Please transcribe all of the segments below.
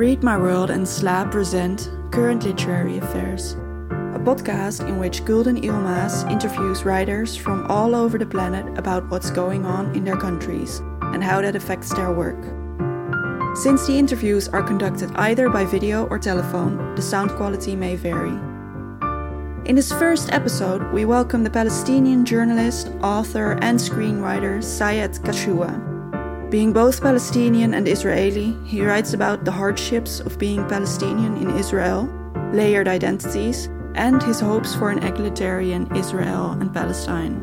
Read My World and Slab present Current Literary Affairs, a podcast in which Gulden Yilmaz interviews writers from all over the planet about what's going on in their countries and how that affects their work. Since the interviews are conducted either by video or telephone, the sound quality may vary. In this first episode, we welcome the Palestinian journalist, author, and screenwriter Sayed Kashua. Being both Palestinian and Israeli, he writes about the hardships of being Palestinian in Israel, layered identities, and his hopes for an egalitarian Israel and Palestine.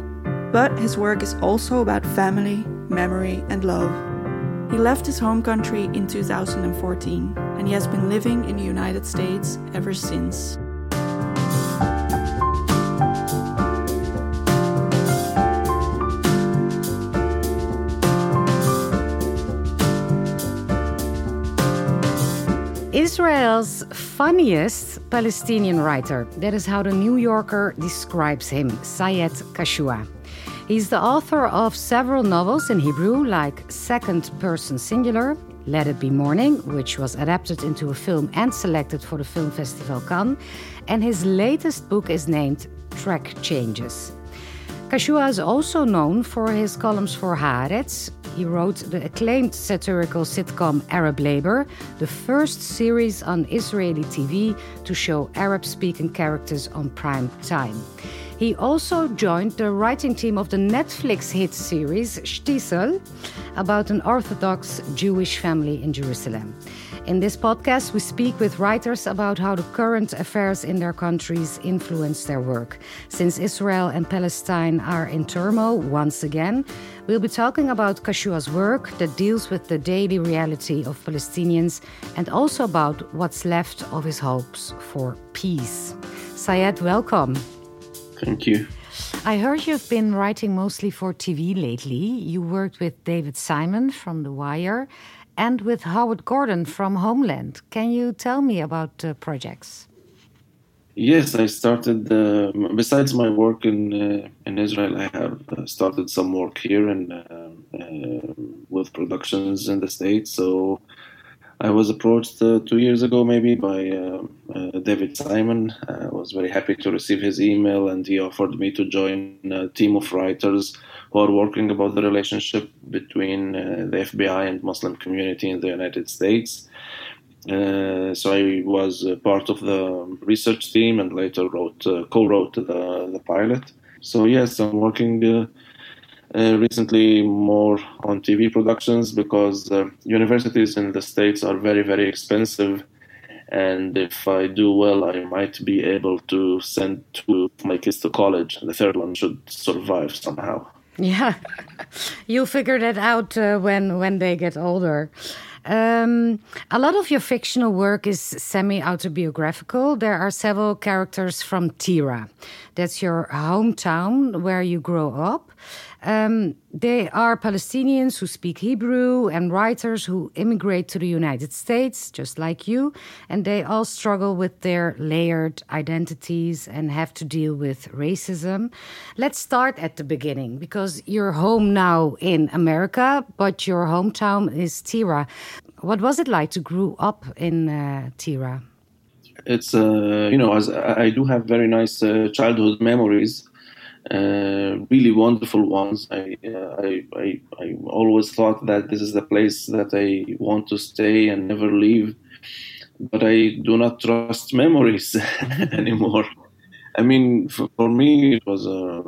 But his work is also about family, memory, and love. He left his home country in 2014, and he has been living in the United States ever since. Israel's funniest Palestinian writer. That is how the New Yorker describes him, Sayed Kashua. He's the author of several novels in Hebrew, like Second Person Singular, Let It Be Morning, which was adapted into a film and selected for the Film Festival Cannes, and his latest book is named Track Changes. Kashua is also known for his columns for Haaretz, he wrote the acclaimed satirical sitcom Arab Labor, the first series on Israeli TV to show Arab speaking characters on prime time. He also joined the writing team of the Netflix hit series Shtisel about an Orthodox Jewish family in Jerusalem. In this podcast, we speak with writers about how the current affairs in their countries influence their work. Since Israel and Palestine are in turmoil once again, we'll be talking about Kashua's work that deals with the daily reality of Palestinians and also about what's left of his hopes for peace. Sayed, welcome. Thank you. I heard you've been writing mostly for TV lately. You worked with David Simon from The Wire and with Howard Gordon from Homeland. Can you tell me about the projects? Yes, I started. Uh, besides my work in uh, in Israel, I have uh, started some work here and uh, uh, with productions in the states. So I was approached uh, two years ago, maybe by David Simon. I was very happy to receive his email, and he offered me to join a team of writers who are working about the relationship between uh, the FBI and Muslim community in the United States. Uh, so I was part of the research team and later wrote uh, co-wrote the, the pilot. So yes, I'm working uh, recently more on TV productions because uh, universities in the states are very very expensive, and if I do well, I might be able to send two of my kids to college. The third one should survive somehow. Yeah, you'll figure that out uh, when when they get older. Um, a lot of your fictional work is semi autobiographical. There are several characters from Tira. That's your hometown where you grow up. Um, they are Palestinians who speak Hebrew and writers who immigrate to the United States, just like you, and they all struggle with their layered identities and have to deal with racism. Let's start at the beginning because you're home now in America, but your hometown is Tira. What was it like to grow up in uh, Tira? It's uh, you know, as I do have very nice uh, childhood memories uh, really wonderful ones. I, uh, I, I, I, always thought that this is the place that I want to stay and never leave, but I do not trust memories anymore. I mean, for, for, me, it was a,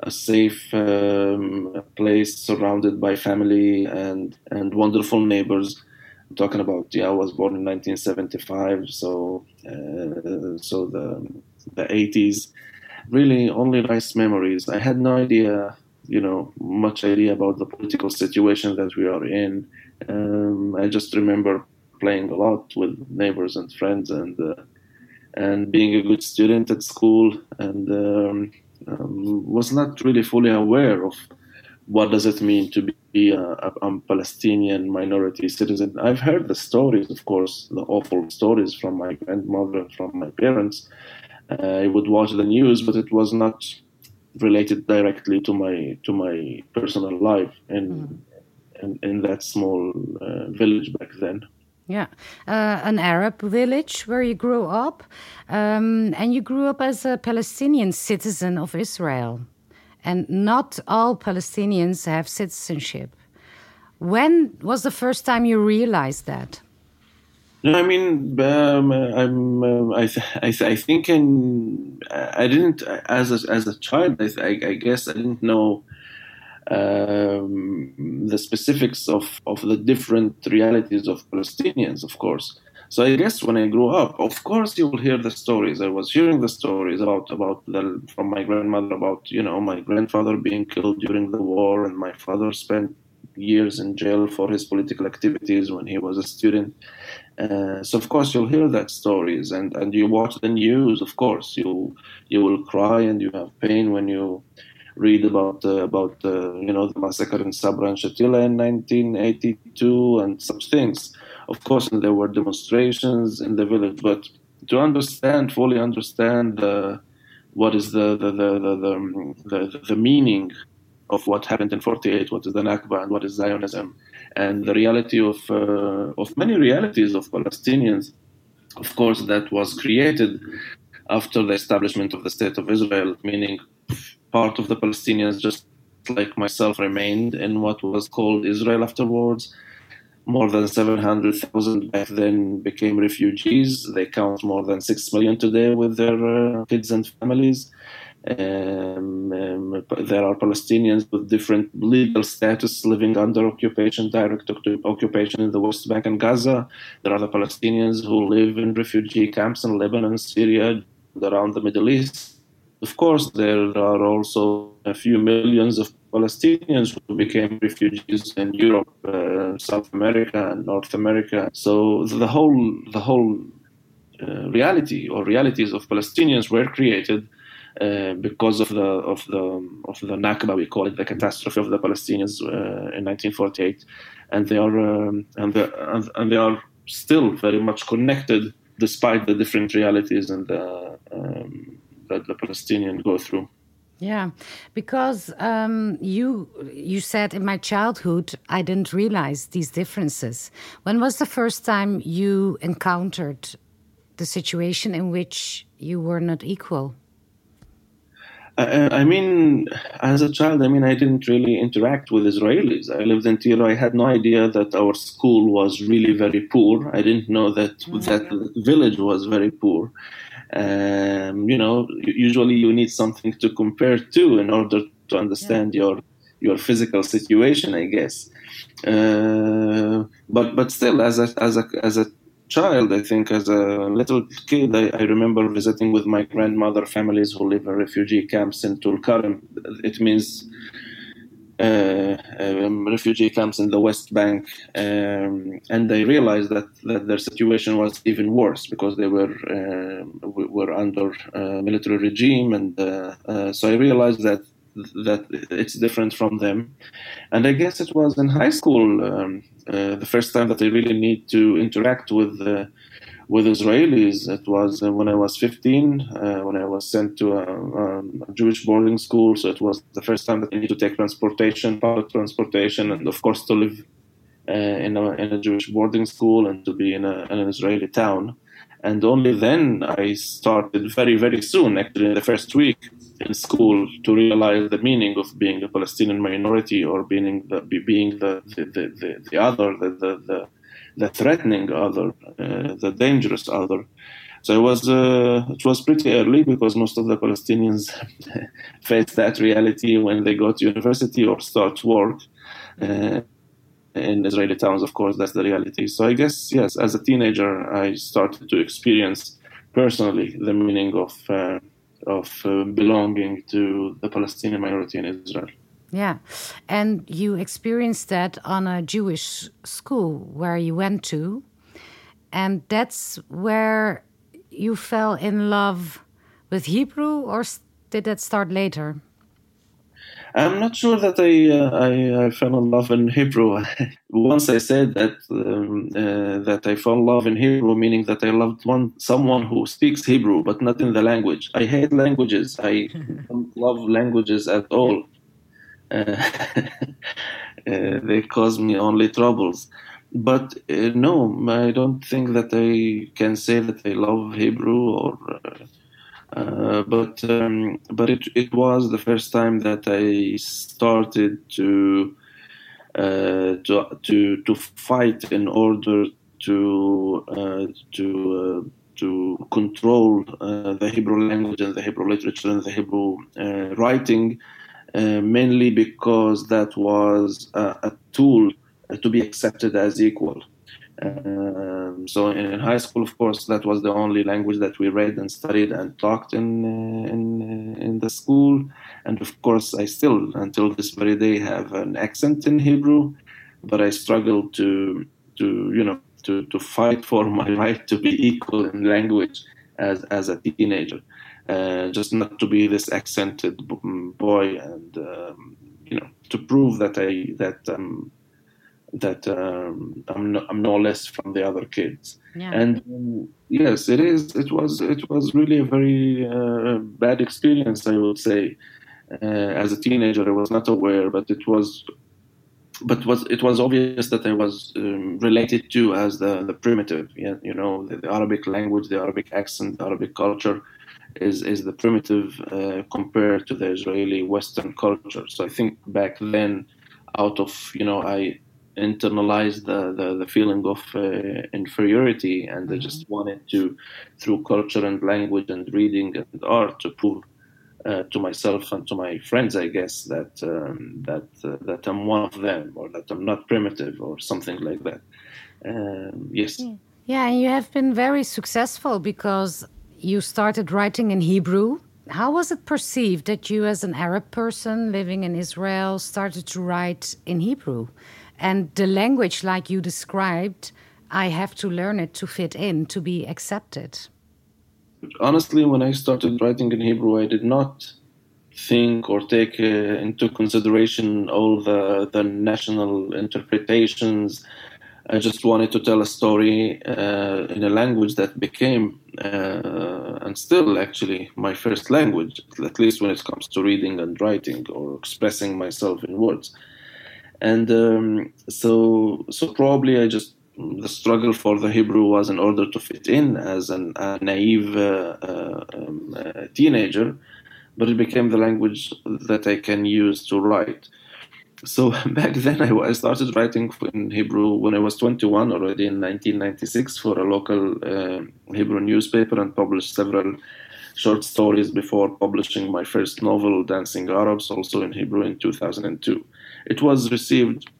a safe um, place surrounded by family and, and wonderful neighbors. I'm talking about, yeah, I was born in 1975, so uh, so the the 80s really only nice memories. I had no idea, you know, much idea about the political situation that we are in. Um, I just remember playing a lot with neighbors and friends and uh, and being a good student at school and um, um, was not really fully aware of what does it mean to be a, a, Palestinian minority citizen. I've heard the stories, of course, the awful stories from my grandmother, from my parents, I would watch the news, but it was not related directly to my to my personal life in mm. in, in, that small uh, village back then. Yeah, uh, an Arab village where you grew up, um, and you grew up as a Palestinian citizen of Israel. And not all Palestinians have citizenship. When was the first time you realized that? I mean, um, I'm, um, I, th- I, th- I, think in, I didn't, as a, as a child, I, I guess I didn't know um, the specifics of, of the different realities of Palestinians, of course. So I guess when I grew up, of course you will hear the stories. I was hearing the stories about about the, from my grandmother about you know my grandfather being killed during the war, and my father spent years in jail for his political activities when he was a student. Uh, so of course you'll hear that stories, and, and you watch the news. Of course you you will cry and you have pain when you read about uh, about uh, you know the massacre in Sabra and Shatila in 1982 and such things. Of course, there were demonstrations in the village, but to understand fully understand uh, what is the the the the, the, the, the meaning of what happened in 48, what is the Nakba and what is Zionism, and the reality of, uh, of many realities of Palestinians, of course, that was created after the establishment of the State of Israel, meaning part of the Palestinians, just like myself, remained in what was called Israel afterwards. More than 700,000 back then became refugees. They count more than 6 million today with their uh, kids and families. Um, um, there are Palestinians with different legal status living under occupation, direct occupation in the West Bank and Gaza. There are the Palestinians who live in refugee camps in Lebanon, Syria, around the Middle East. Of course, there are also a few millions of Palestinians who became refugees in Europe, uh, South America, and North America. So the whole the whole uh, reality or realities of Palestinians were created uh, because of the of the of the Nakba, we call it the catastrophe of the Palestinians uh, in 1948, and they are um, and, and, and they are still very much connected despite the different realities and the, um, that the Palestinians go through. Yeah, because um, you you said in my childhood I didn't realize these differences. When was the first time you encountered the situation in which you were not equal? I, I, mean, as a child, I mean, I didn't really interact with Israelis. I lived in Tira. I had no idea that our school was really very poor. I didn't know that mm-hmm. that village was very poor. Um, you know, usually you need something to compare to in order to understand yeah. your your physical situation, I guess. Uh, but but still, as a as a as a child, I think as a little kid, I, I, remember visiting with my grandmother families who live in refugee camps in Tulkarm. It means uh, um, refugee camps in the West Bank, um, and I realized that, that their situation was even worse because they were uh, were under uh, military regime, and uh, uh, so I realized that that it's different from them. And I guess it was in high school um, uh, the first time that I really need to interact with uh, with Israelis. It was uh, when I was 15, uh, when I was sent to a, um, a, Jewish boarding school. So it was the first time that I need to take transportation, public transportation, and of course to live uh, in a, in, a, Jewish boarding school and to be in, a, in an Israeli town. And only then I started very, very soon, actually, in the first week, in school to realize the meaning of being a Palestinian minority or being the being the the, the, the other, the, the, the threatening other, uh, the dangerous other. So it was uh, it was pretty early because most of the Palestinians face that reality when they go to university or start work. Uh, in Israeli towns, of course, that's the reality. So I guess yes, as a teenager, I started to experience personally the meaning of uh, of uh, belonging to the Palestinian minority in Israel. Yeah, and you experienced that on a Jewish school where you went to, and that's where you fell in love with Hebrew, or did that start later? I'm not sure that I, uh, I, I fell in love in Hebrew. Once I said that um, uh, that I fell in love in Hebrew, meaning that I loved one someone who speaks Hebrew, but not in the language. I hate languages. I don't love languages at all. Uh, uh, they cause me only troubles. but uh, no, I don't think that I can say that I love Hebrew or. Uh, but um, but it it was the first time that I started to uh, to to to fight in order to uh, to uh, to control uh, the Hebrew language and the Hebrew literature and the Hebrew writing, mainly because that was a, a tool to be accepted as equal. Um, so in, high school, of course, that was the only language that we read and studied and talked in uh, in uh, in the school. And of course, I still, until this very day, have an accent in Hebrew, but I struggle to to you know to to fight for my right to be equal in language as as a teenager, uh, just not to be this accented boy and um, you know to prove that I that um, that um, I'm, no, I'm no less from the other kids. Yeah. And um, yes, it is. It was. It was really a very uh, bad experience. I would say, uh, as a teenager, I was not aware, but it was. But was it was obvious that I was um, related to as the, the primitive, yeah, you know, the, the, Arabic language, the Arabic accent, the Arabic culture, is is the primitive uh, compared to the Israeli Western culture. So I think back then, out of you know, I internalize the, the, the, feeling of uh, inferiority and mm-hmm. just wanted to through culture and language and reading and art to prove uh, to myself and to my friends i guess that um, that uh, that i'm one of them or that i'm not primitive or something like that. Um, yes. Yeah and you have been very successful because you started writing in hebrew. How was it perceived that you as an arab person living in israel started to write in hebrew and the language, like you described, I have to learn it to fit in, to be accepted. Honestly, when I started writing in Hebrew, I did not think or take uh, into consideration all the, the national interpretations. I just wanted to tell a story uh, in a language that became, uh, and still actually, my first language, at least when it comes to reading and writing or expressing myself in words and um, so so probably I just the struggle for the Hebrew was in order to fit in as an, a naive uh, uh, um, uh, teenager, but it became the language that I can use to write. So back then I, I started writing in Hebrew when I was 21 already in 1996 for a local uh, Hebrew newspaper and published several short stories before publishing my first novel, Dancing Arabs, also in Hebrew in 2002 it was received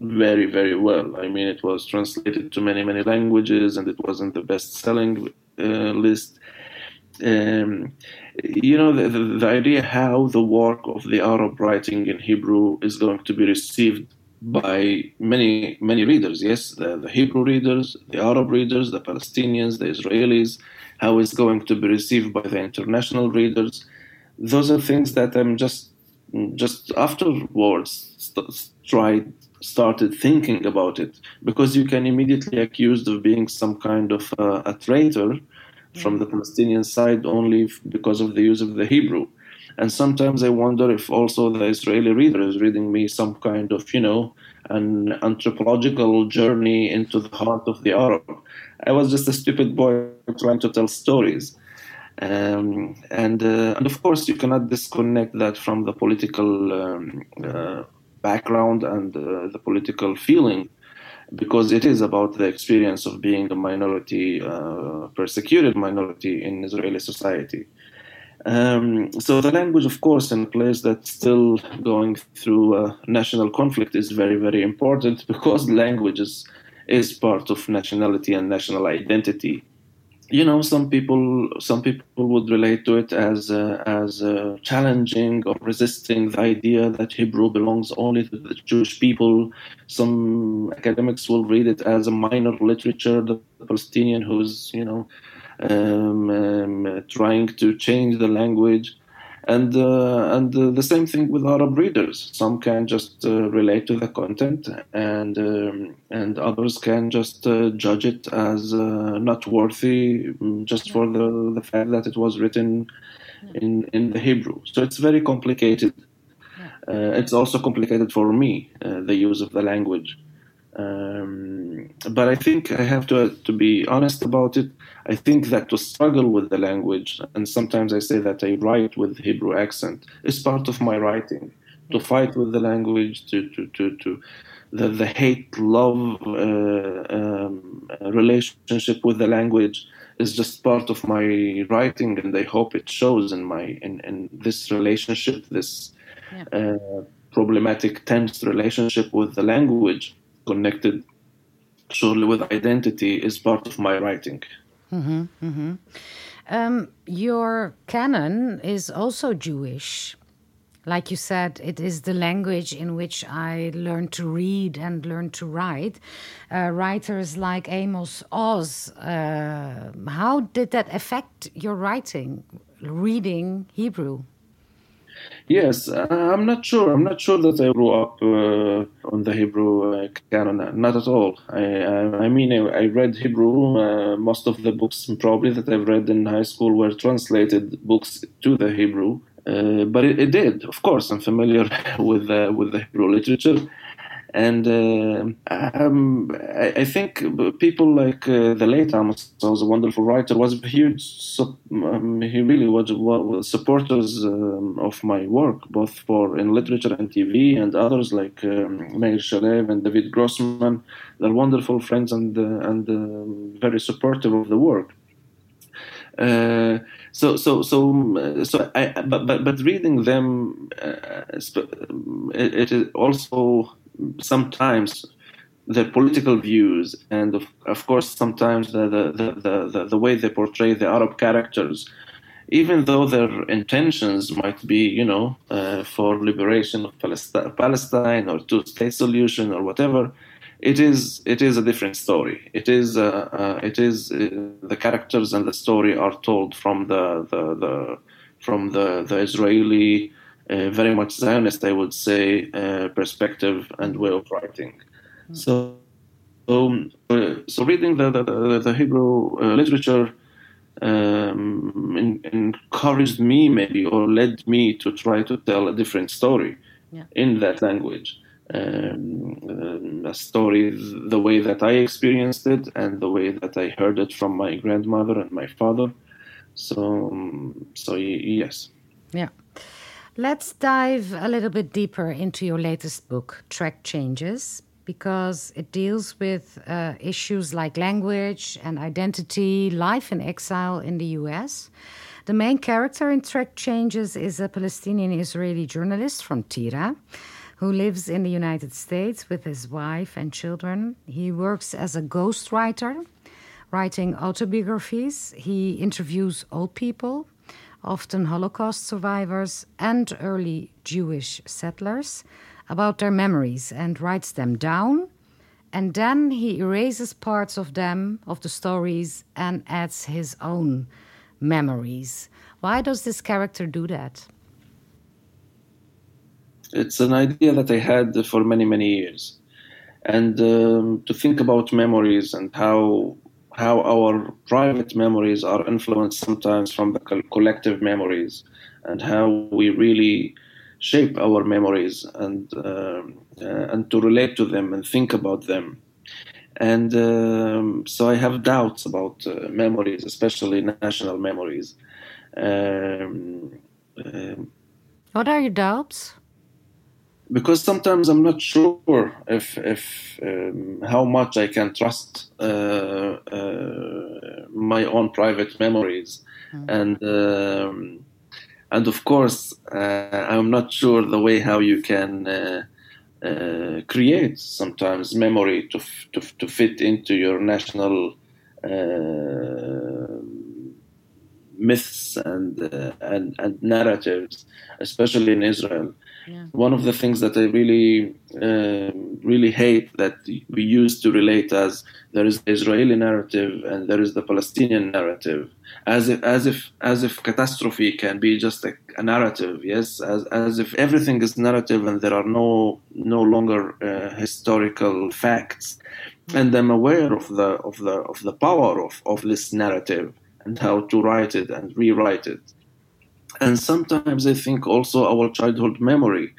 very very well. I mean it was translated to many many languages and it wasn't the best selling uh, list. Um, you know the, the, the, idea how the work of the arab writing in hebrew is going to be received by many many readers. Yes the, the hebrew readers the arab readers the palestinians the israelis how it's going to be received by the international readers. Those are things that i'm just just afterwards st- tried started thinking about it because you can immediately accused of being some kind of uh, a traitor from the Palestinian side only f- because of the use of the Hebrew. And sometimes I wonder if also the Israeli reader is reading me some kind of, you know, an anthropological journey into the heart of the Arab. I was just a stupid boy trying to tell stories. Um, and uh, and of course, you cannot disconnect that from the political um, uh, background and uh, the political feeling, because it is about the experience of being a minority, uh, persecuted minority in Israeli society. Um, so the language, of course, in a place that's still going through a national conflict, is very, very important because language is, is part of nationality and national identity you know some people some people would relate to it as uh, as uh, challenging or resisting the idea that Hebrew belongs only to the Jewish people. Some academics will read it as a minor literature, the Palestinian who's you know um, um, trying to change the language and uh, and uh, the same thing with Arab readers. Some can just uh, relate to the content, and um, and others can just uh, judge it as uh, not worthy mm, just for the the fact that it was written in in the Hebrew. So it's very complicated. Uh, it's also complicated for me the use of the language. Um, but I think I have to to be honest about it. I think that to struggle with the language, and sometimes I say that I write with Hebrew accent, is part of my writing. To fight with the language, to to to, to the, the hate love uh, um, relationship with the language is just part of my writing, and I hope it shows in my in, in this relationship, this yeah. uh, problematic, tense relationship with the language connected surely with identity is part of my writing. Mm-hmm, mm-hmm. Um, your canon is also Jewish. Like you said, it is the language in which I learned to read and learned to write. Uh, writers like Amos Oz, uh, how did that affect your writing, reading Hebrew? Yes, uh, I'm not sure. I'm not sure that I grew up uh, on the Hebrew uh, canon. Not at all. I, I, I mean, I, I, read Hebrew. Uh, most of the books, probably that I've read in high school, were translated books to the Hebrew. Uh, but it, it, did, of course. I'm familiar with with the Hebrew literature, and uh, um, I, I, think people like uh, the late Amos was a wonderful writer, was huge, um, he really was, was supporters um, of my work, both for in literature and TV, and others like um, Meir Shalev and David Grossman. They're wonderful friends and, uh, and uh, very supportive of the work. Uh, so so so so I, but, but but reading them uh, it, it is also sometimes their political views and of, of course sometimes the the, the, the, the way they portray the Arab characters even though their intentions might be you know uh, for liberation of Palestine or two-state solution or whatever it is it is a different story. It is uh, uh, it is uh, the characters and the story are told from the the, the from the the Israeli very much Zionist, I would say, uh, perspective and way of writing. Mm. So, um, uh, so reading the the, the Hebrew uh, literature um, in, encouraged me, maybe, or led me to try to tell a different story yeah. in that language. Um, a story the way that I experienced it and the way that I heard it from my grandmother and my father. So, um, so yes. Yeah. Let's dive a little bit deeper into your latest book, Track Changes, because it deals with uh, issues like language and identity, life in exile in the US. The main character in Track Changes is a Palestinian Israeli journalist from Tira who lives in the United States with his wife and children. He works as a ghostwriter, writing autobiographies. He interviews old people often Holocaust survivors and early Jewish settlers, about their memories and writes them down. And then he erases parts of them, of the stories, and adds his own memories. Why does this character do that? It's an idea that I had for many, many years. And um, to think about memories and how how our private memories are influenced sometimes from the collective memories and how we really shape our memories and uh, uh, and to relate to them and think about them and um, so I have doubts about uh, memories, especially national memories. Um, um what are your doubts? Because sometimes I'm not sure if if um, how much I can trust uh, uh, my own private memories, mm. and um, and of course uh, I'm not sure the way how you can uh, uh, create sometimes memory to to to fit into your national uh, myths and and and narratives, especially in Israel. Yeah. One of the things that I really, uh, really hate that we used to relate as there is the Israeli narrative and there is the Palestinian narrative, as if, as if, as if catastrophe can be just a, a narrative. Yes, as, as if everything is narrative and there are no, no longer uh, historical facts. And I'm aware of the, of the, of the power of, of this narrative and how to write it and rewrite it and sometimes I think also our childhood memory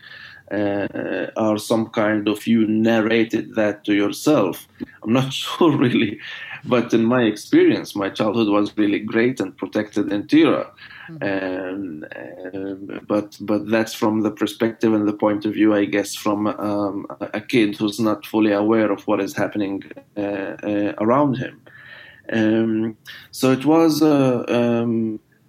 uh, are some kind of you narrated that to yourself. I'm not sure really, but in my experience, my childhood was really great and protected in Tira. Um, um, but but that's from the perspective and the point of view, I guess, from um, a kid who's not fully aware of what is happening uh, uh, around him. Um, so it was.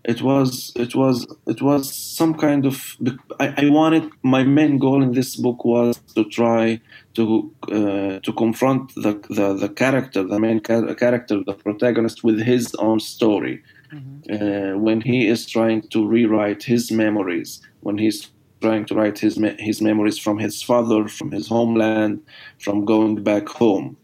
It was it was it was some kind of I, I, wanted my main goal in this book was to try to uh, to confront the, the, the character the main character the protagonist with his own story mm-hmm. uh, when he is trying to rewrite his memories when he's trying to write his his memories from his father from his homeland from going back home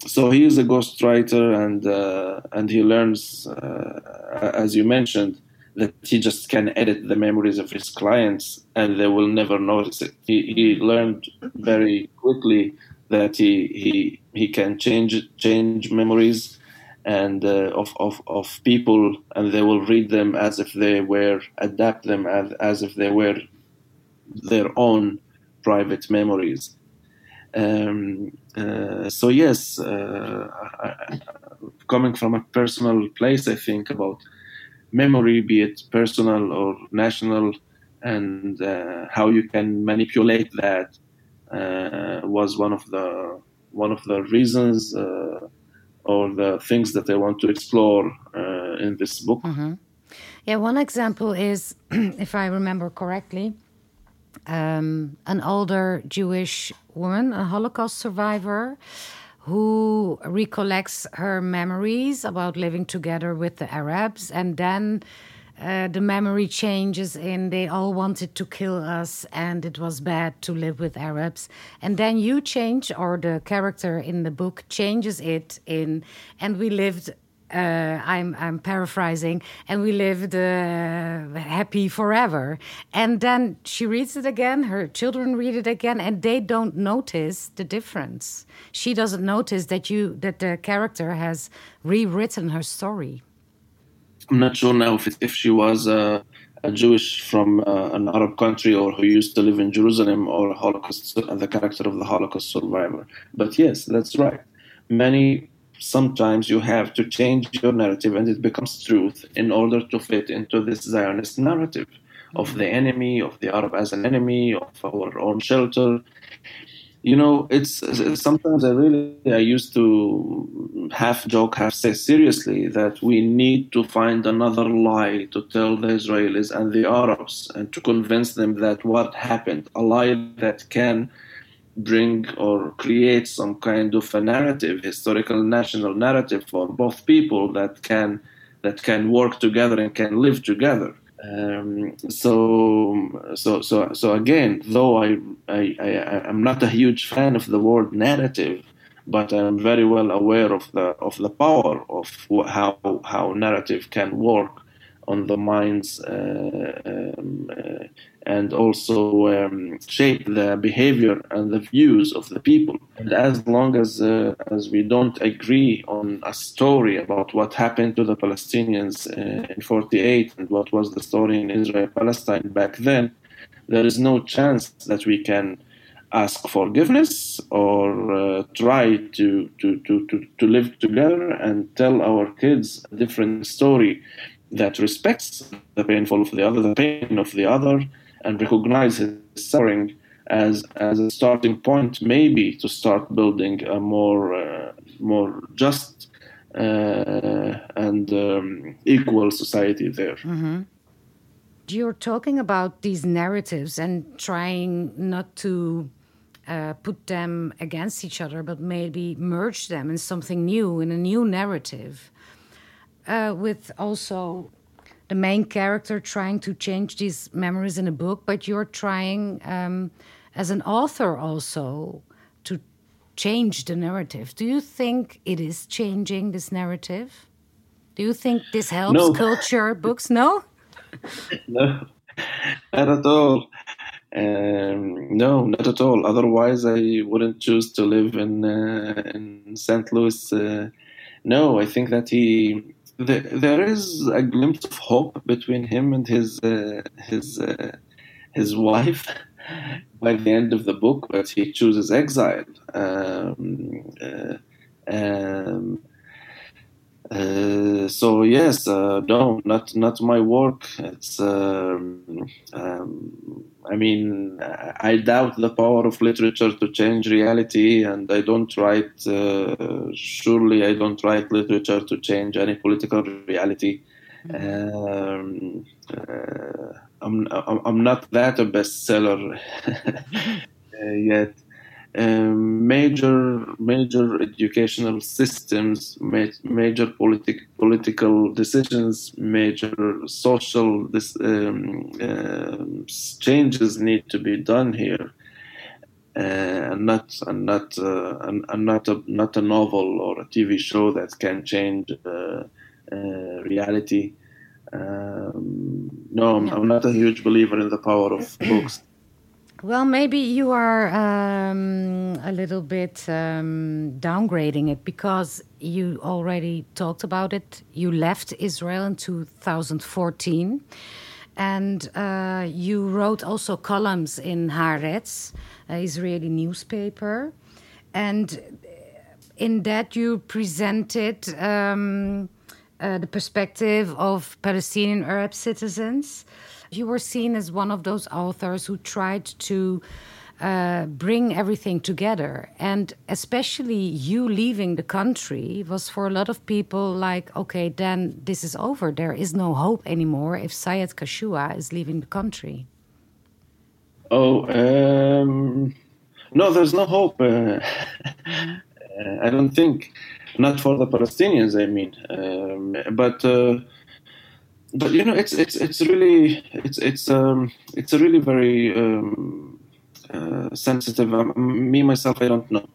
so he is a ghostwriter and uh, and he learns uh, as you mentioned that he just can edit the memories of his clients and they will never notice it. He, he learned very quickly that he he he can change change memories and uh, of, of of people and they will read them as if they were adapt them as, as if they were their own private memories. Um, uh, so yes, uh, I, coming from a personal place, I think about memory, be it personal or national, and uh, how you can manipulate that uh, was one of the one of the reasons uh, or the things that I want to explore in this book. Mm-hmm. Yeah, one example is, if I remember correctly, um, an older Jewish woman, a Holocaust survivor, who recollects her memories about living together with the Arabs, and then uh, the memory changes in they all wanted to kill us and it was bad to live with Arabs. And then you change, or the character in the book changes it in, and we lived I'm I'm paraphrasing, and we lived uh, happy forever. And then she reads it again. Her children read it again, and they don't notice the difference. She doesn't notice that you that the character has rewritten her story. I'm not sure now if it, if she was uh, a Jewish from uh, an Arab country or who used to live in Jerusalem or Holocaust the character of the Holocaust survivor. But yes, that's right. Many sometimes you have to change your narrative and it becomes truth in order to fit into this Zionist narrative of the mm-hmm. enemy, of the Arab as an enemy, of our own shelter. You know, it's, it's sometimes I really I used to half joke, half say seriously that we need to find another lie to tell the Israelis and the Arabs and to convince them that what happened, a lie that can bring or create some kind of a narrative, historical national narrative for both people that can that can work together and can live together. Um, so, so, so, so again, though I, I, I, am not a huge fan of the word narrative, but I'm very well aware of the of the power of how how narrative can work on the minds uh, um, uh, and also um, shape the behavior and the views of the people. And as long as uh, as we don't agree on a story about what happened to the Palestinians uh, in 48 and what was the story in Israel Palestine back then, there is no chance that we can ask forgiveness or uh, try to, to, to, to, to live together and tell our kids a different story that respects the painful of the other, the pain of the other, and recognize his suffering as as a starting point, maybe to start building a more uh, more just uh, and um, equal society there. Mm-hmm. You're talking about these narratives and trying not to uh, put them against each other, but maybe merge them in something new, in a new narrative. Uh, with also the main character trying to change these memories in a book, but you're trying um, as an author also to change the narrative. Do you think it is changing this narrative? Do you think this helps no. culture books? No? no, not at all. Um, no, not at all. Otherwise, I wouldn't choose to live in uh, in St. Louis. Uh, no, I think that he the, there is a glimpse of hope between him and his uh, his uh, his wife. by the end of the book, but he chooses exile. Um, uh, um, uh, so yes, uh, no, not not my work. It's, um, um, I mean, I doubt the power of literature to change reality, and I don't write. Uh, surely, I don't write literature to change any political reality. Um, uh, I'm, I'm not that a bestseller yet. Um, major major educational systems, ma- major politic, political decisions, major social this, um, uh, changes need to be done here, uh, and not and not uh, and, and, not a not a novel or a TV show that can change uh, uh, reality. Um, no, I'm, I'm not a huge believer in the power of books. Well, maybe you are um, a little bit um, downgrading it because you already talked about it. You left Israel in 2014 and uh, you wrote also columns in Haaretz, an Israeli newspaper. And in that, you presented um, uh, the perspective of Palestinian Arab citizens you were seen as one of those authors who tried to uh, bring everything together. And especially you leaving the country was for a lot of people like, okay, then this is over. There is no hope anymore if Sayed Kashua is leaving the country. Oh, um, no, there's no hope. Uh, I don't think. Not for the Palestinians, I mean. Um, but. Uh, but you know, it's it's it's really it's it's um it's a really very um, uh, sensitive. Um, me myself, I don't know.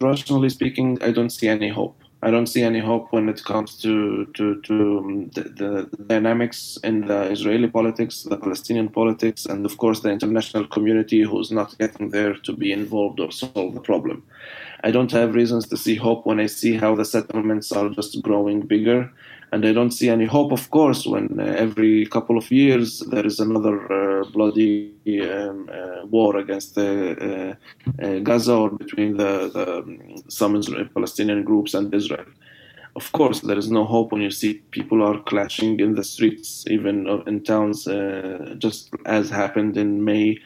Rationally speaking, I don't see any hope. I don't see any hope when it comes to to to um, the, the, dynamics in the Israeli politics, the Palestinian politics, and of course the international community who's not getting there to be involved or solve the problem. I don't have reasons to see hope when I see how the settlements are just growing bigger and I don't see any hope, of course, when uh, every couple of years there is another uh, bloody um, uh, war against uh, uh, Gaza or between the, the um, some Israel, Palestinian groups and Israel. Of course, there is no hope when you see people are clashing in the streets, even in towns, uh, just as happened in May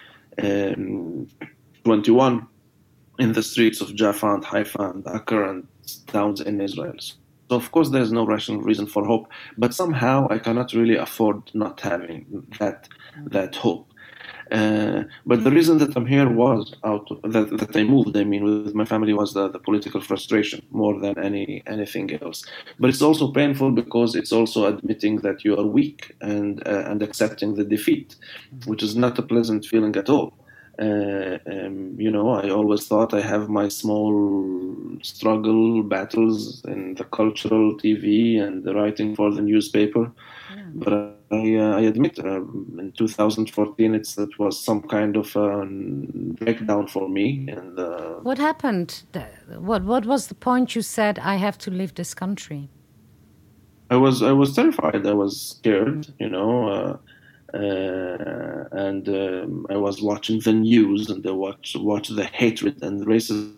um, 21 in the streets of Jaffa and Haifa and Acre and towns in Israel. So of course there's no rational reason for hope, but somehow I cannot really afford not having that that hope. Uh, but the reason that I'm here was out of, that that I moved. I mean, with my family was the, the political frustration more than any anything else. But it's also painful because it's also admitting that you are weak and uh, and accepting the defeat, which is not a pleasant feeling at all. Uh, um, you know, I always thought I have my small struggle battles in the cultural TV and the writing for the newspaper, yeah. but I, uh, I admit uh, in 2014 it's it was some kind of a breakdown for me. And uh, what happened? What what was the point you said I have to leave this country? I was I was terrified. I was scared. You know uh, and um, I was watching the news and I watch watch the hatred and racism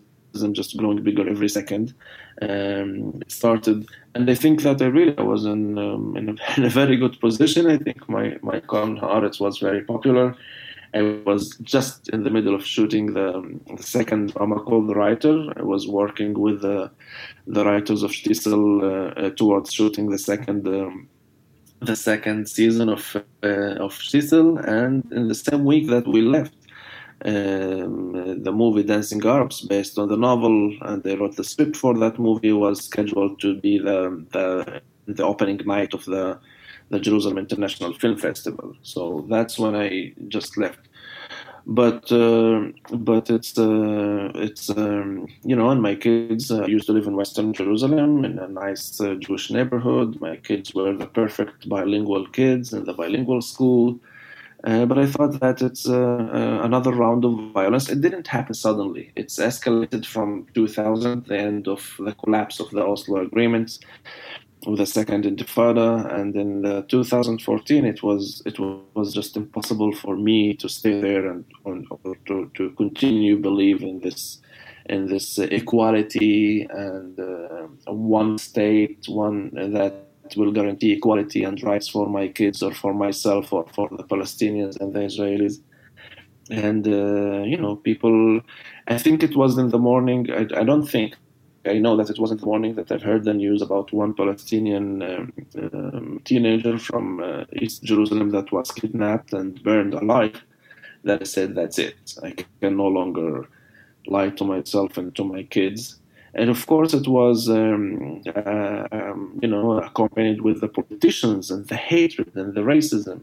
just growing bigger every second. Um, it started, and I think that I really was in, um, in, a, in, a, very good position. I think my my column Haaretz was very popular. I was just in the middle of shooting the, um, the second drama called The Writer. I was working with the, the writers of Shtisel uh, uh, towards shooting the second um, the second season of uh, of Shtisel, and in the same week that we left, um, the movie Dancing Arabs, based on the novel, and they wrote the script for that movie, was scheduled to be the the, the opening night of the the Jerusalem International Film Festival. So that's when I just left but uh, but it's uh, it's um, you know and my kids uh, used to live in western jerusalem in a nice uh, jewish neighborhood. My kids were the perfect bilingual kids in the bilingual school. Uh, but i thought that it's uh, another round of violence. It didn't happen suddenly. It's escalated from 2000 the end of the collapse of the oslo agreements with the second Intifada, and in 2014 it was it was just impossible for me to stay there and or to, to continue believe in this in this equality and uh, one state, one that will guarantee equality and rights for my kids or for myself or for the Palestinians and the Israelis. And uh, you know, people. I think it was in the morning. I, I don't think I know that it wasn't morning that I've heard the news about one Palestinian um, um, teenager from uh, East Jerusalem that was kidnapped and burned alive. That I said, that's it. I can no longer lie to myself and to my kids. And of course, it was, um, uh, um, you know, accompanied with the politicians and the hatred and the racism.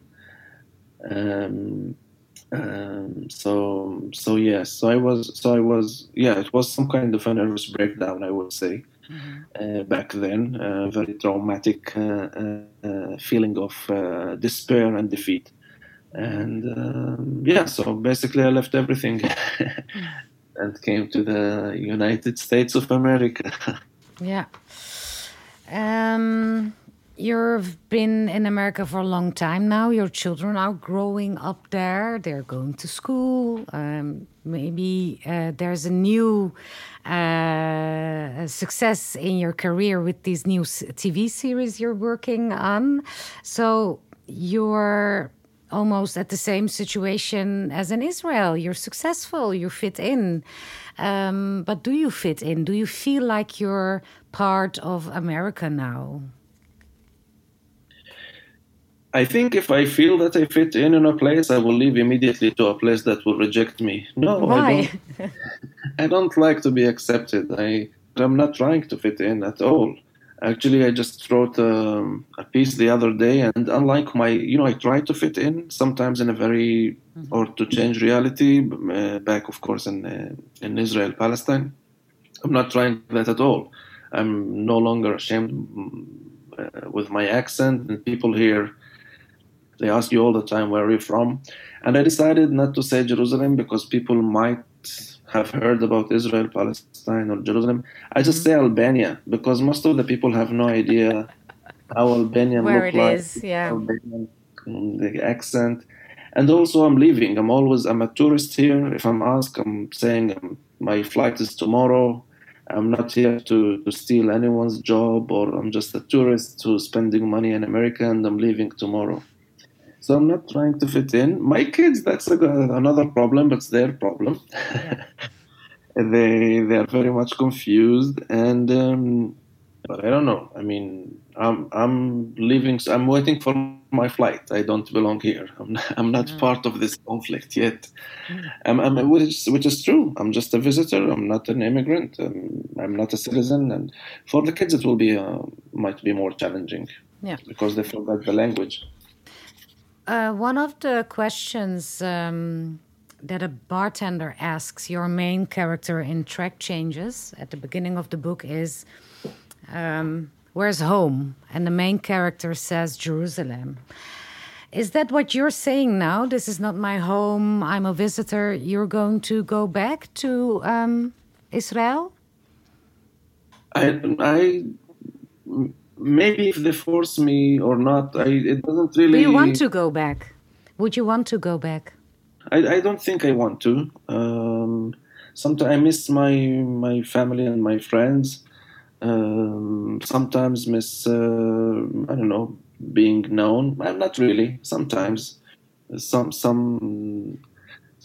Um, so so yes so i was so i was yeah it was some kind of a nervous breakdown i would say mm-hmm. uh, back then a very traumatic uh, uh, uh feeling of uh, despair and defeat. And um, yeah so basically i left everything and came to the united states of america. Yeah. Um You've been in America for a long time now. Your children are growing up there. They're going to school. Um, maybe uh, there's a new uh, success in your career with these new TV series you're working on. So you're almost at the same situation as in Israel. You're successful, you fit in. Um, but do you fit in? Do you feel like you're part of America now? I think if I feel that I fit in in a place, I will leave immediately to a place that will reject me. No, Why? I don't. I don't like to be accepted. I I'm not trying to fit in at all. Actually, I just wrote um, a piece the other day, and unlike my, you know, I try to fit in sometimes in a very mm-hmm. or to change reality. Uh, back, of course, in uh, in Israel, Palestine. I'm not trying that at all. I'm no longer ashamed uh, with my accent, and people here they ask you all the time, where are you from? And I decided not to say Jerusalem because people might have heard about Israel, Palestine, or Jerusalem. I just mm-hmm. say Albania because most of the people have no idea how Albanian Where look it like. Is, yeah. Albanian, the accent. And also, I'm leaving. I'm always I'm a tourist here. If I'm asked, I'm saying um, my flight is tomorrow. I'm not here to, to steal anyone's job, or I'm just a tourist who's spending money in America, and I'm leaving tomorrow. So I'm not trying to fit in. My kids, that's a, another problem, but it's their problem. they they are very much confused, and um, but I don't know. I mean, I'm I'm leaving. I'm waiting for my flight. I don't belong here. I'm not, I'm not mm. part of this conflict yet. Mm. I'm, I'm, which, is, which is true. I'm just a visitor. I'm not an immigrant. I'm, I'm not a citizen. And for the kids, it will be uh, might be more challenging. Yeah. Because they forgot the language. Uh, one of the questions um, that a bartender asks your main character in Track Changes at the beginning of the book is, um, Where's home? And the main character says, Jerusalem. Is that what you're saying now? This is not my home. I'm a visitor. You're going to go back to um, Israel? I, I maybe if they force me or not, I, it doesn't really. Do you want to go back? Would you want to go back? I, I don't think I want to. Um, sometimes I miss my my family and my friends. Um, sometimes miss uh, I don't know being known. I'm not really. Sometimes some some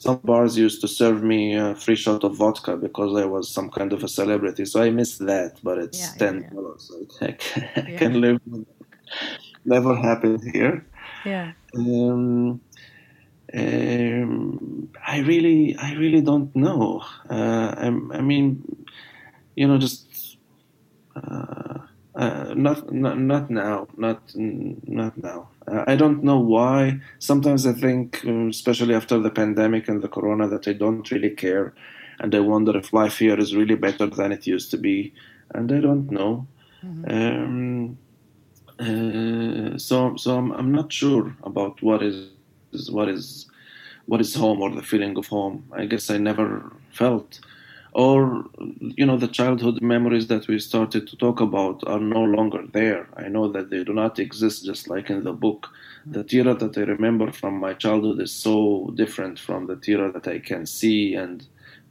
some bars used to serve me a free shot of vodka because I was some kind of a celebrity. So I missed that, but it's yeah, ten dollars. Yeah, yeah. so I, can, I can live. Never happened here. Yeah. Um, um, I really, I really don't know. Uh, I, I, mean, you know, just uh, uh, not, not, not now, not, not now. Uh, I don't know why. Sometimes I think, um, especially after the pandemic and the corona, that I don't really care, and I wonder if life here is really better than it used to be, and I don't know. Mm-hmm. Um, uh, so, so I'm, I'm not sure about what is, is what is what is home or the feeling of home. I guess I never felt or you know the childhood memories that we started to talk about are no longer there. I know that they do not exist just like in the book. The tira that i remember from my childhood is so different from the tira that i can see and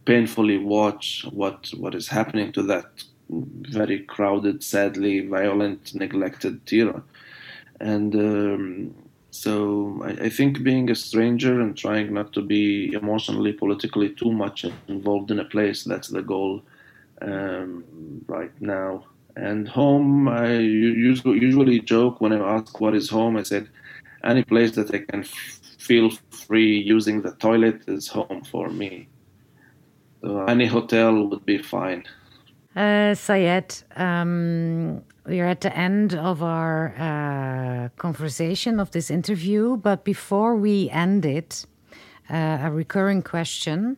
painfully watch what what is happening to that very crowded sadly violent neglected tira. And um, so I, I, think being a stranger and trying not to be emotionally, politically too much involved in a place, that's the goal um, right now. And home, I usually, usually joke when I ask what is home, I said, any place that I can f- feel free using the toilet is home for me. So any hotel would be fine. Uh, Sayed, um, we are at the end of our uh, conversation of this interview, but before we end it, uh, a recurring question.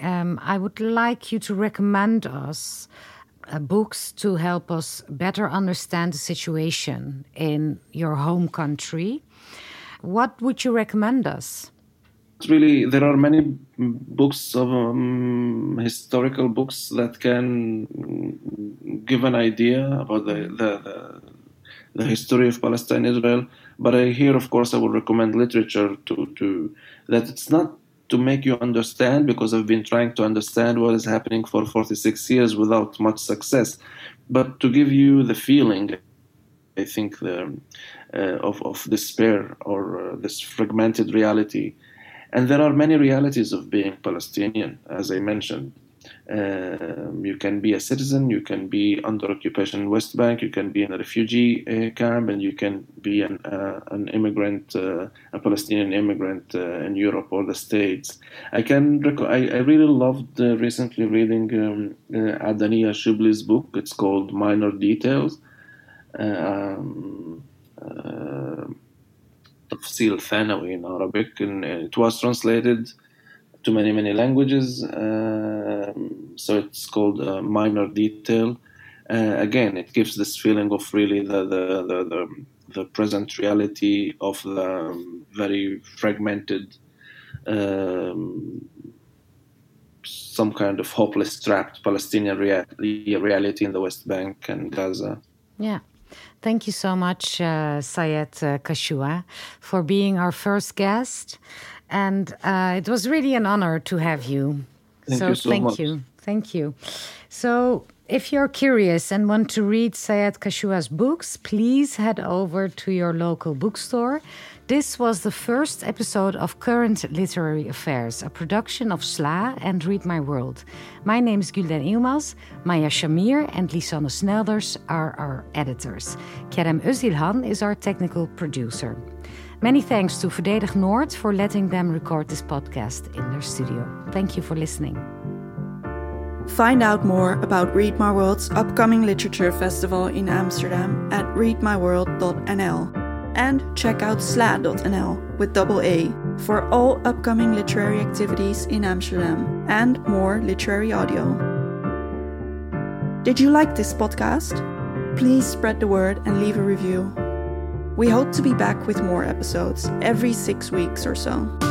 Um, I would like you to recommend us uh, books to help us better understand the situation in your home country. What would you recommend us? Really there are many books of um, historical books that can give an idea about the, the, the, the history of Palestine Israel. But I, here of course I would recommend literature to, to that it's not to make you understand because I've been trying to understand what is happening for 46 years without much success. But to give you the feeling I think the, uh, of, of despair or uh, this fragmented reality and there are many realities of being Palestinian, as I mentioned. Um, you can be a citizen, you can be under occupation in West Bank, you can be in a refugee uh, camp, and you can be an, uh, an immigrant, uh, a Palestinian immigrant uh, in Europe or the States. I can rec- I, I, really loved uh, recently reading um, uh, Adania Shibli's book. It's called Minor Details. Um, تفصيل ثانوي in Arabic and it was translated to many many languages uh, so it's called uh, minor detail uh, again it gives this feeling of really the the, the, the, the present reality of the very fragmented um, some kind of hopeless trapped Palestinian rea- reality in the West Bank and Gaza. Yeah. Thank you so much, uh, Sayed uh, Kashua, for being our first guest. And uh, it was really an honor to have you. Thank so, you so thank much. you. Thank you. So, if you're curious and want to read Sayed Kashua's books, please head over to your local bookstore. This was the first episode of Current Literary Affairs, a production of SLA and Read My World. My name is Gülden Yılmaz, Maya Shamir and Lisanne Snelders are our editors. Kerem Özilhan is our technical producer. Many thanks to Verdedig Noord for letting them record this podcast in their studio. Thank you for listening. Find out more about Read My World's upcoming literature festival in Amsterdam at readmyworld.nl and check out sla.nl with double A for all upcoming literary activities in Amsterdam and more literary audio. Did you like this podcast? Please spread the word and leave a review. We hope to be back with more episodes every six weeks or so.